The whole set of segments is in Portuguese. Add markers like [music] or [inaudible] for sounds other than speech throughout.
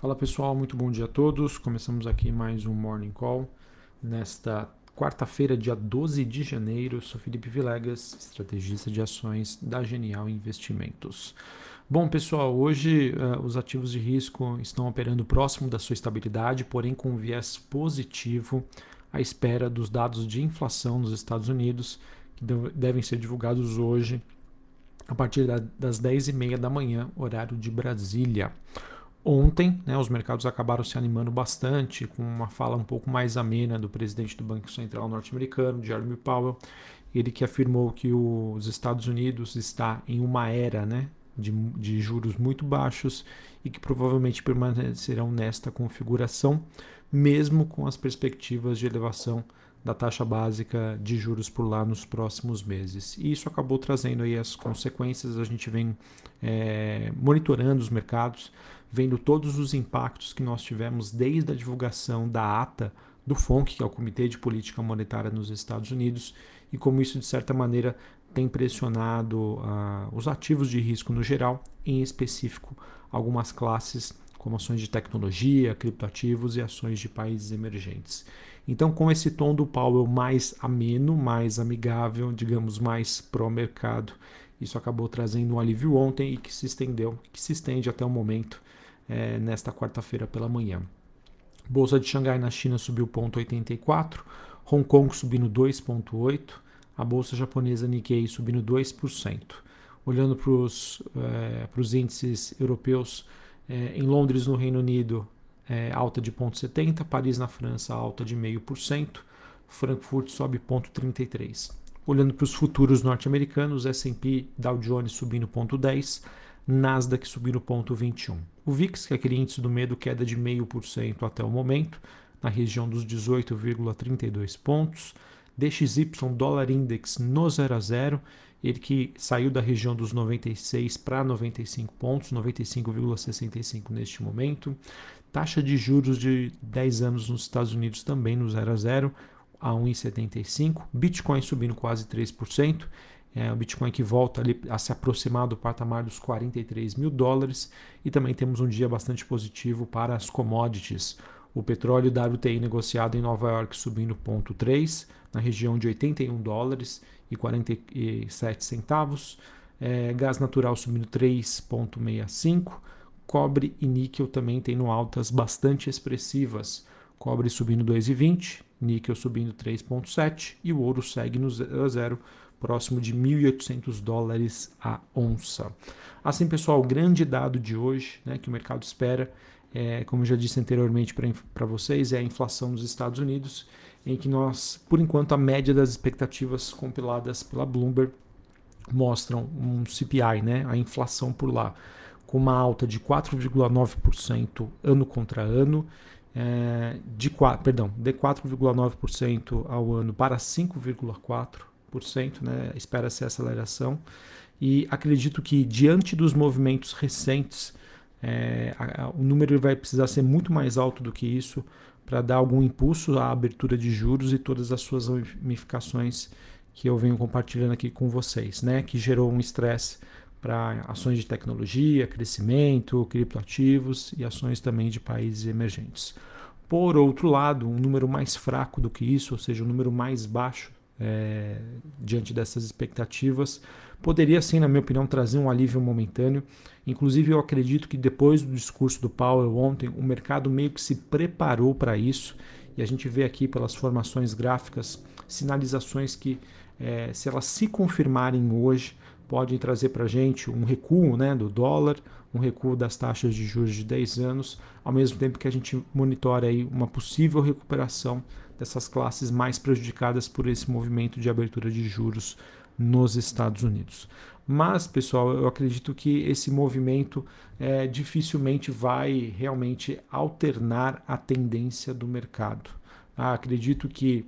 Fala pessoal, muito bom dia a todos. Começamos aqui mais um Morning Call. Nesta quarta-feira, dia 12 de janeiro, sou Felipe Vilegas, estrategista de ações da Genial Investimentos. Bom pessoal, hoje uh, os ativos de risco estão operando próximo da sua estabilidade, porém com um viés positivo à espera dos dados de inflação nos Estados Unidos, que devem ser divulgados hoje a partir da, das 10h30 da manhã, horário de Brasília. Ontem, né, os mercados acabaram se animando bastante com uma fala um pouco mais amena do presidente do Banco Central norte-americano, Jeremy Powell, ele que afirmou que os Estados Unidos está em uma era né, de, de juros muito baixos e que provavelmente permanecerão nesta configuração, mesmo com as perspectivas de elevação da taxa básica de juros por lá nos próximos meses. E isso acabou trazendo aí as consequências, a gente vem é, monitorando os mercados, vendo todos os impactos que nós tivemos desde a divulgação da ata do FONC, que é o Comitê de Política Monetária nos Estados Unidos, e como isso, de certa maneira, tem pressionado uh, os ativos de risco no geral, em específico algumas classes como ações de tecnologia, criptoativos e ações de países emergentes. Então, com esse tom do Powell mais ameno, mais amigável, digamos, mais pró-mercado, isso acabou trazendo um alívio ontem e que se estendeu, que se estende até o momento, é, nesta quarta-feira pela manhã. Bolsa de Xangai na China subiu 0,84, Hong Kong subindo 2,8, a bolsa japonesa Nikkei subindo 2%. Olhando para os é, índices europeus, é, em Londres, no Reino Unido, é, alta de 0,70%, Paris, na França, alta de 0,5%, Frankfurt sobe 0,33%. Olhando para os futuros norte-americanos, S&P Dow Jones subindo 0,10%, Nasdaq subindo 0,21%. O VIX, que é aquele índice do medo, queda de 0,5% até o momento, na região dos 18,32 pontos. DXY, dólar index no 0 a 0, ele que saiu da região dos 96 para 95 pontos, 95,65 neste momento. Taxa de juros de 10 anos nos Estados Unidos também no 0 a 0 a 1,75. Bitcoin subindo quase 3%. É, o Bitcoin que volta ali a se aproximar do patamar dos 43 mil dólares. E também temos um dia bastante positivo para as commodities. O petróleo WTI negociado em Nova York subindo 0,3 na região de 81 dólares e 47 centavos. É, gás natural subindo 3,65. Cobre e níquel também tendo altas bastante expressivas. Cobre subindo 2,20, níquel subindo 3,7 e o ouro segue no zero, zero próximo de 1.800 dólares a onça. Assim, pessoal, o grande dado de hoje né, que o mercado espera, é, como já disse anteriormente para vocês, é a inflação nos Estados Unidos em que nós, por enquanto, a média das expectativas compiladas pela Bloomberg mostram um CPI, né, a inflação por lá, com uma alta de 4,9% ano contra ano, é, de, perdão, de 4,9% ao ano para 5,4%, né, espera-se aceleração, e acredito que diante dos movimentos recentes, é, a, a, o número vai precisar ser muito mais alto do que isso para dar algum impulso à abertura de juros e todas as suas ramificações que eu venho compartilhando aqui com vocês, né? Que gerou um estresse para ações de tecnologia, crescimento, criptoativos e ações também de países emergentes. Por outro lado, um número mais fraco do que isso, ou seja, um número mais baixo é, diante dessas expectativas, poderia sim, na minha opinião, trazer um alívio momentâneo. Inclusive, eu acredito que depois do discurso do Powell ontem, o mercado meio que se preparou para isso e a gente vê aqui pelas formações gráficas sinalizações que, é, se elas se confirmarem hoje, podem trazer para a gente um recuo né, do dólar, um recuo das taxas de juros de 10 anos, ao mesmo tempo que a gente monitora aí uma possível recuperação dessas classes mais prejudicadas por esse movimento de abertura de juros nos Estados Unidos. Mas, pessoal, eu acredito que esse movimento é, dificilmente vai realmente alternar a tendência do mercado. Ah, acredito que,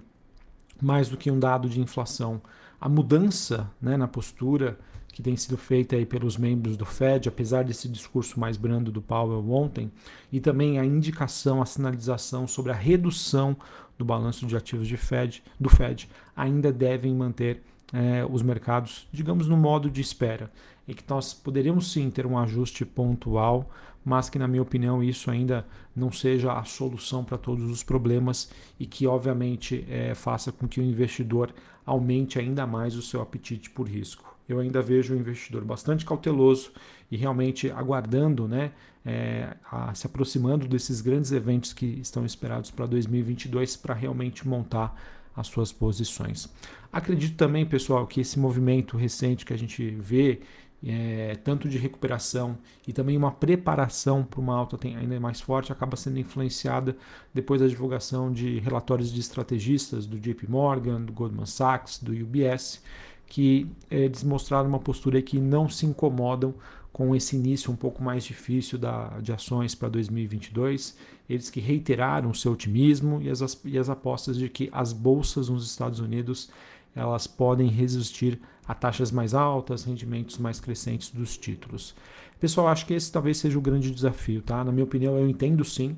mais do que um dado de inflação, a mudança né, na postura que tem sido feita aí pelos membros do Fed, apesar desse discurso mais brando do Powell ontem, e também a indicação, a sinalização sobre a redução do balanço de ativos de Fed, do Fed, ainda devem manter é, os mercados, digamos, no modo de espera, e que nós poderíamos sim ter um ajuste pontual, mas que, na minha opinião, isso ainda não seja a solução para todos os problemas e que, obviamente, é, faça com que o investidor aumente ainda mais o seu apetite por risco. Eu ainda vejo o investidor bastante cauteloso e realmente aguardando, né, é, a, se aproximando desses grandes eventos que estão esperados para 2022 para realmente montar as suas posições. Acredito também, pessoal, que esse movimento recente que a gente vê é, tanto de recuperação e também uma preparação para uma alta ainda mais forte, acaba sendo influenciada depois da divulgação de relatórios de estrategistas do JP Morgan, do Goldman Sachs, do UBS, que é, eles mostraram uma postura que não se incomodam com esse início um pouco mais difícil da, de ações para 2022. Eles que reiteraram seu otimismo e as, e as apostas de que as bolsas nos Estados Unidos elas podem resistir a taxas mais altas, rendimentos mais crescentes dos títulos. Pessoal, acho que esse talvez seja o grande desafio, tá? Na minha opinião, eu entendo sim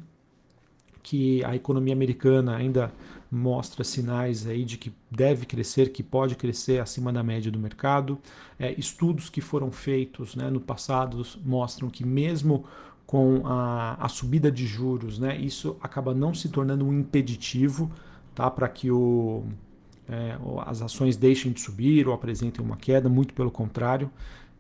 que a economia americana ainda mostra sinais aí de que deve crescer, que pode crescer acima da média do mercado. É, estudos que foram feitos né, no passado mostram que mesmo com a, a subida de juros, né, isso acaba não se tornando um impeditivo tá, para que o, é, as ações deixem de subir ou apresentem uma queda, muito pelo contrário.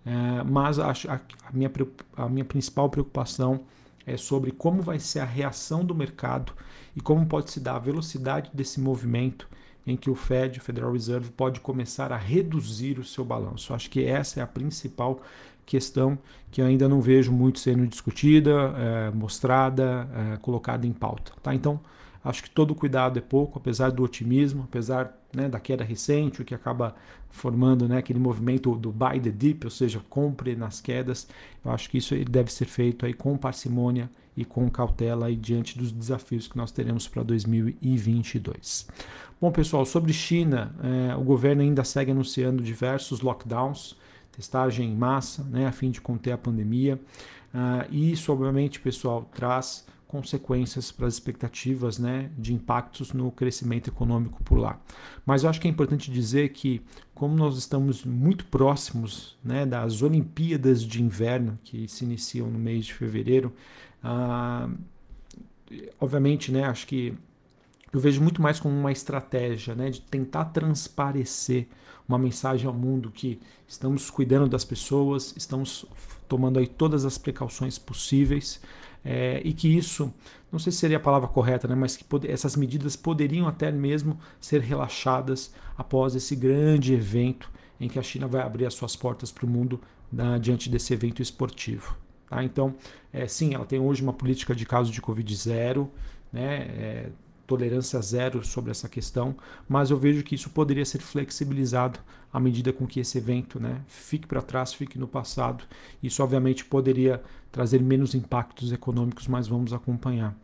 É, mas a, a, minha, a minha principal preocupação é sobre como vai ser a reação do mercado e como pode se dar a velocidade desse movimento em que o Fed, o Federal Reserve, pode começar a reduzir o seu balanço. Acho que essa é a principal questão que ainda não vejo muito sendo discutida, é, mostrada, é, colocada em pauta. Tá? Então, Acho que todo cuidado é pouco, apesar do otimismo, apesar né, da queda recente, o que acaba formando né, aquele movimento do buy the dip, ou seja, compre nas quedas. Eu acho que isso deve ser feito aí com parcimônia e com cautela aí diante dos desafios que nós teremos para 2022. Bom, pessoal, sobre China, é, o governo ainda segue anunciando diversos lockdowns, testagem em massa, né, a fim de conter a pandemia. Uh, e isso, obviamente, pessoal, traz consequências para as expectativas né, de impactos no crescimento econômico por lá. Mas eu acho que é importante dizer que, como nós estamos muito próximos né, das Olimpíadas de Inverno, que se iniciam no mês de fevereiro, ah, obviamente, né, acho que eu vejo muito mais como uma estratégia né, de tentar transparecer uma mensagem ao mundo que estamos cuidando das pessoas, estamos tomando aí todas as precauções possíveis é, e que isso, não sei se seria a palavra correta, né, mas que essas medidas poderiam até mesmo ser relaxadas após esse grande evento em que a China vai abrir as suas portas para o mundo na, diante desse evento esportivo. Tá? Então, é, sim, ela tem hoje uma política de casos de Covid zero, né, é, tolerância zero sobre essa questão, mas eu vejo que isso poderia ser flexibilizado à medida com que esse evento né, fique para trás, fique no passado. Isso, obviamente, poderia trazer menos impactos econômicos, mas vamos acompanhar.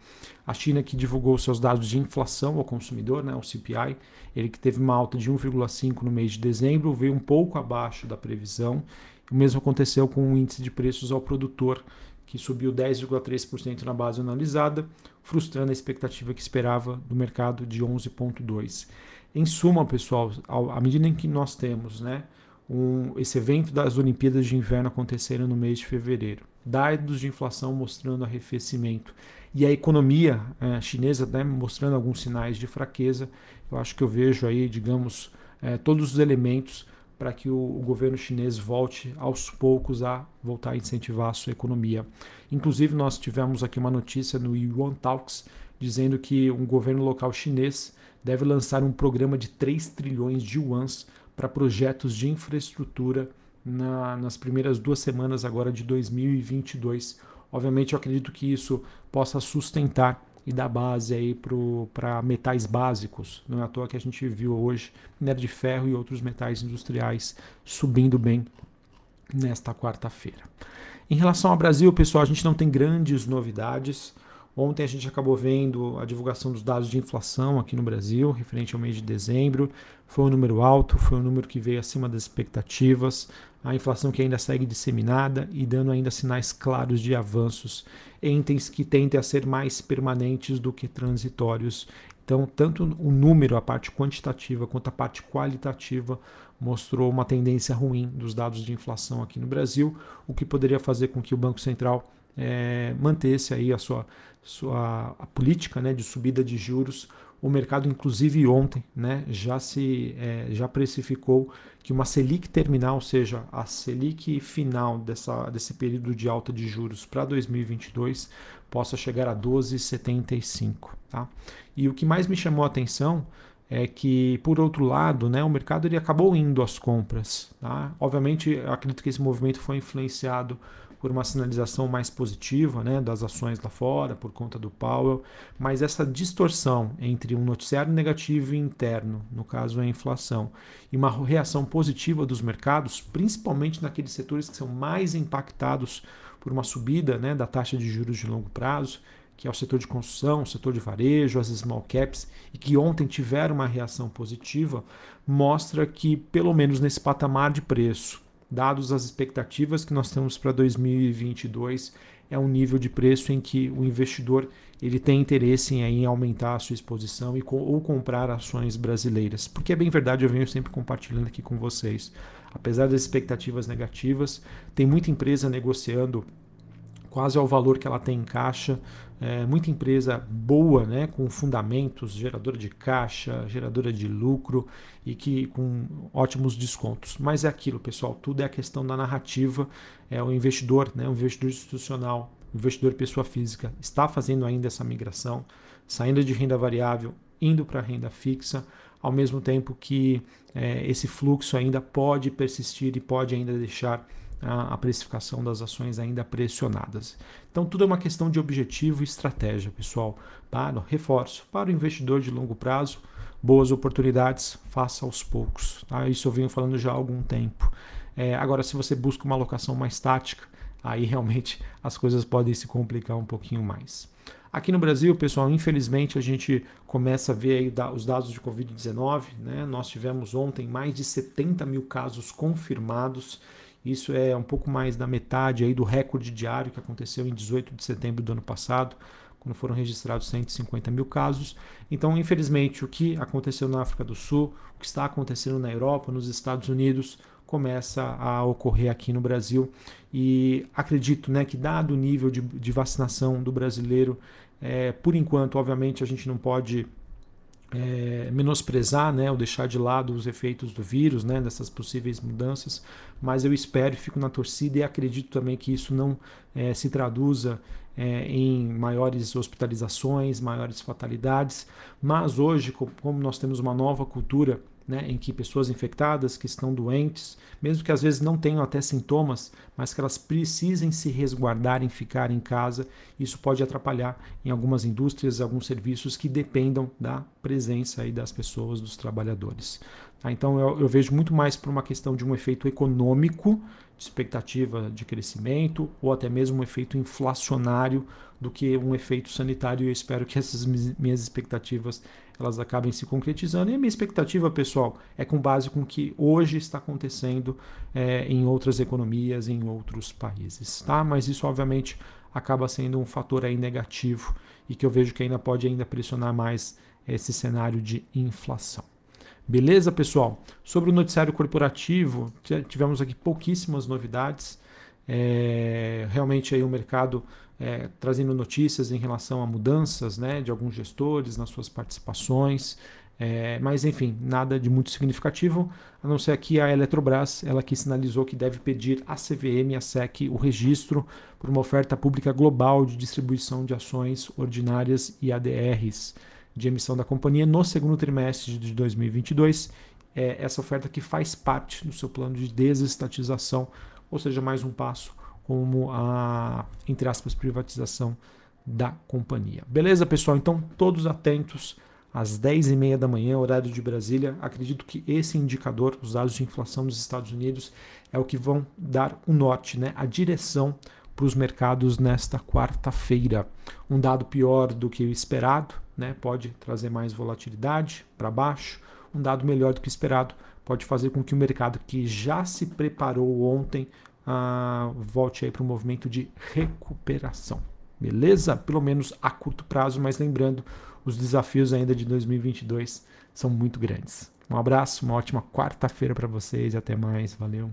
A China, que divulgou seus dados de inflação ao consumidor, né, o CPI, ele que teve uma alta de 1,5% no mês de dezembro, veio um pouco abaixo da previsão. O mesmo aconteceu com o índice de preços ao produtor, que subiu 10,3% na base analisada, frustrando a expectativa que esperava do mercado de 11,2%. Em suma, pessoal, à medida em que nós temos né, um, esse evento das Olimpíadas de Inverno acontecendo no mês de fevereiro, dados de inflação mostrando arrefecimento e a economia é, chinesa né, mostrando alguns sinais de fraqueza, eu acho que eu vejo aí, digamos, é, todos os elementos para que o, governo chinês volte aos poucos a voltar a incentivar a sua economia. Inclusive, nós tivemos aqui uma notícia no Yuan Talks dizendo que um governo local chinês deve lançar um programa de 3 trilhões de yuans para projetos de infraestrutura na, nas primeiras duas semanas agora de 2022. Obviamente, eu acredito que isso possa sustentar e dar base aí para metais básicos. Não é à toa que a gente viu hoje minério de ferro e outros metais industriais subindo bem nesta quarta-feira. Em relação ao Brasil, pessoal, a gente não tem grandes novidades. Ontem a gente acabou vendo a divulgação dos dados de inflação aqui no Brasil, referente ao mês de dezembro. Foi um número alto, foi um número que veio acima das expectativas. A inflação que ainda segue disseminada e dando ainda sinais claros de avanços em itens que tendem a ser mais permanentes do que transitórios. Então, tanto o número, a parte quantitativa, quanto a parte qualitativa mostrou uma tendência ruim dos dados de inflação aqui no Brasil, o que poderia fazer com que o Banco Central é, manter-se aí a sua, sua a política né, de subida de juros o mercado, inclusive ontem, né, já se é, já precificou que uma Selic terminal, ou seja, a Selic final dessa, desse período de alta de juros para 2022, possa chegar a 12,75. Tá? E o que mais me chamou a atenção é que, por outro lado, né, o mercado ele acabou indo às compras. Tá? Obviamente, acredito que esse movimento foi influenciado por uma sinalização mais positiva né, das ações lá fora, por conta do Powell, mas essa distorção entre um noticiário negativo e interno, no caso a inflação, e uma reação positiva dos mercados, principalmente naqueles setores que são mais impactados por uma subida né, da taxa de juros de longo prazo, que é o setor de construção, o setor de varejo, as small caps, e que ontem tiveram uma reação positiva, mostra que, pelo menos nesse patamar de preço, dados as expectativas que nós temos para 2022, é um nível de preço em que o investidor ele tem interesse em, em aumentar a sua exposição e, ou comprar ações brasileiras. Porque é bem verdade, eu venho sempre compartilhando aqui com vocês. Apesar das expectativas negativas, tem muita empresa negociando quase ao valor que ela tem em caixa. É, muita empresa boa, né, com fundamentos, geradora de caixa, geradora de lucro e que com ótimos descontos. Mas é aquilo, pessoal, tudo é a questão da narrativa. É o investidor, né, o investidor institucional, o investidor pessoa física está fazendo ainda essa migração, saindo de renda variável, indo para renda fixa, ao mesmo tempo que é, esse fluxo ainda pode persistir e pode ainda deixar a, precificação das ações ainda pressionadas. Então, tudo é uma questão de objetivo e estratégia, pessoal. Para, reforço, para o investidor de longo prazo, boas oportunidades, faça aos poucos. Tá? Isso eu venho falando já há algum tempo. É, agora, se você busca uma alocação mais tática, aí realmente [laughs] as coisas podem se complicar um pouquinho mais. Aqui no Brasil, pessoal, infelizmente a gente começa a ver os dados de Covid-19. Né? Nós tivemos ontem mais de 70 mil casos confirmados isso é um pouco mais da metade aí do recorde diário que aconteceu em 18 de setembro do ano passado, quando foram registrados 150 mil casos. Então, infelizmente, o que aconteceu na África do Sul, o que está acontecendo na Europa, nos Estados Unidos, começa a ocorrer aqui no Brasil. E acredito né, que, dado o nível de, de vacinação do brasileiro, é, por enquanto, obviamente, a gente não pode é, menosprezar né, ou deixar de lado os efeitos do vírus, né, dessas possíveis mudanças, mas eu espero e fico na torcida e acredito também que isso não é, se traduza é, em maiores hospitalizações, maiores fatalidades, mas hoje, como nós temos uma nova cultura né, em que pessoas infectadas que estão doentes, mesmo que às vezes não tenham até sintomas, mas que elas precisem se resguardar em ficar em casa, isso pode atrapalhar em algumas indústrias, alguns serviços que dependam da presença aí das pessoas, dos trabalhadores. Tá? Então eu, eu vejo muito mais por uma questão de um efeito econômico, de expectativa de crescimento, ou até mesmo um efeito inflacionário do que um efeito sanitário. E eu espero que essas minhas expectativas elas acabem se concretizando. E a minha expectativa, pessoal, é com base com o que hoje está acontecendo é, em outras economias, em outros países, tá? Mas isso, obviamente, acaba sendo um fator aí negativo e que eu vejo que ainda pode ainda pressionar mais esse cenário de inflação. Beleza, pessoal? Sobre o noticiário corporativo, tivemos aqui pouquíssimas novidades. É, realmente aí o mercado é, trazendo notícias em relação a mudanças né, de alguns gestores nas suas participações. É, mas enfim, nada de muito significativo, a não ser aqui a Eletrobras, ela que sinalizou que deve pedir à CVM e à SEC o registro por uma oferta pública global de distribuição de ações ordinárias e ADRs de emissão da companhia no segundo trimestre de 2022. É essa oferta que faz parte do seu plano de desestatização, ou seja, mais um passo como a, entre aspas, privatização da companhia. Beleza, pessoal? Então, todos atentos às 10h30 da manhã, horário de Brasília. Acredito que esse indicador, os dados de inflação dos Estados Unidos, é o que vão dar o norte, né? a direção para os mercados nesta quarta-feira. Um dado pior do que o esperado, né? pode trazer mais volatilidade para baixo. Um dado melhor do que esperado pode fazer com que o mercado que já se preparou ontem ah, volte aí para um movimento de recuperação. Beleza? Pelo menos a curto prazo, mas lembrando, os desafios ainda de 2022 são muito grandes. Um abraço, uma ótima quarta-feira para vocês e até mais. Valeu.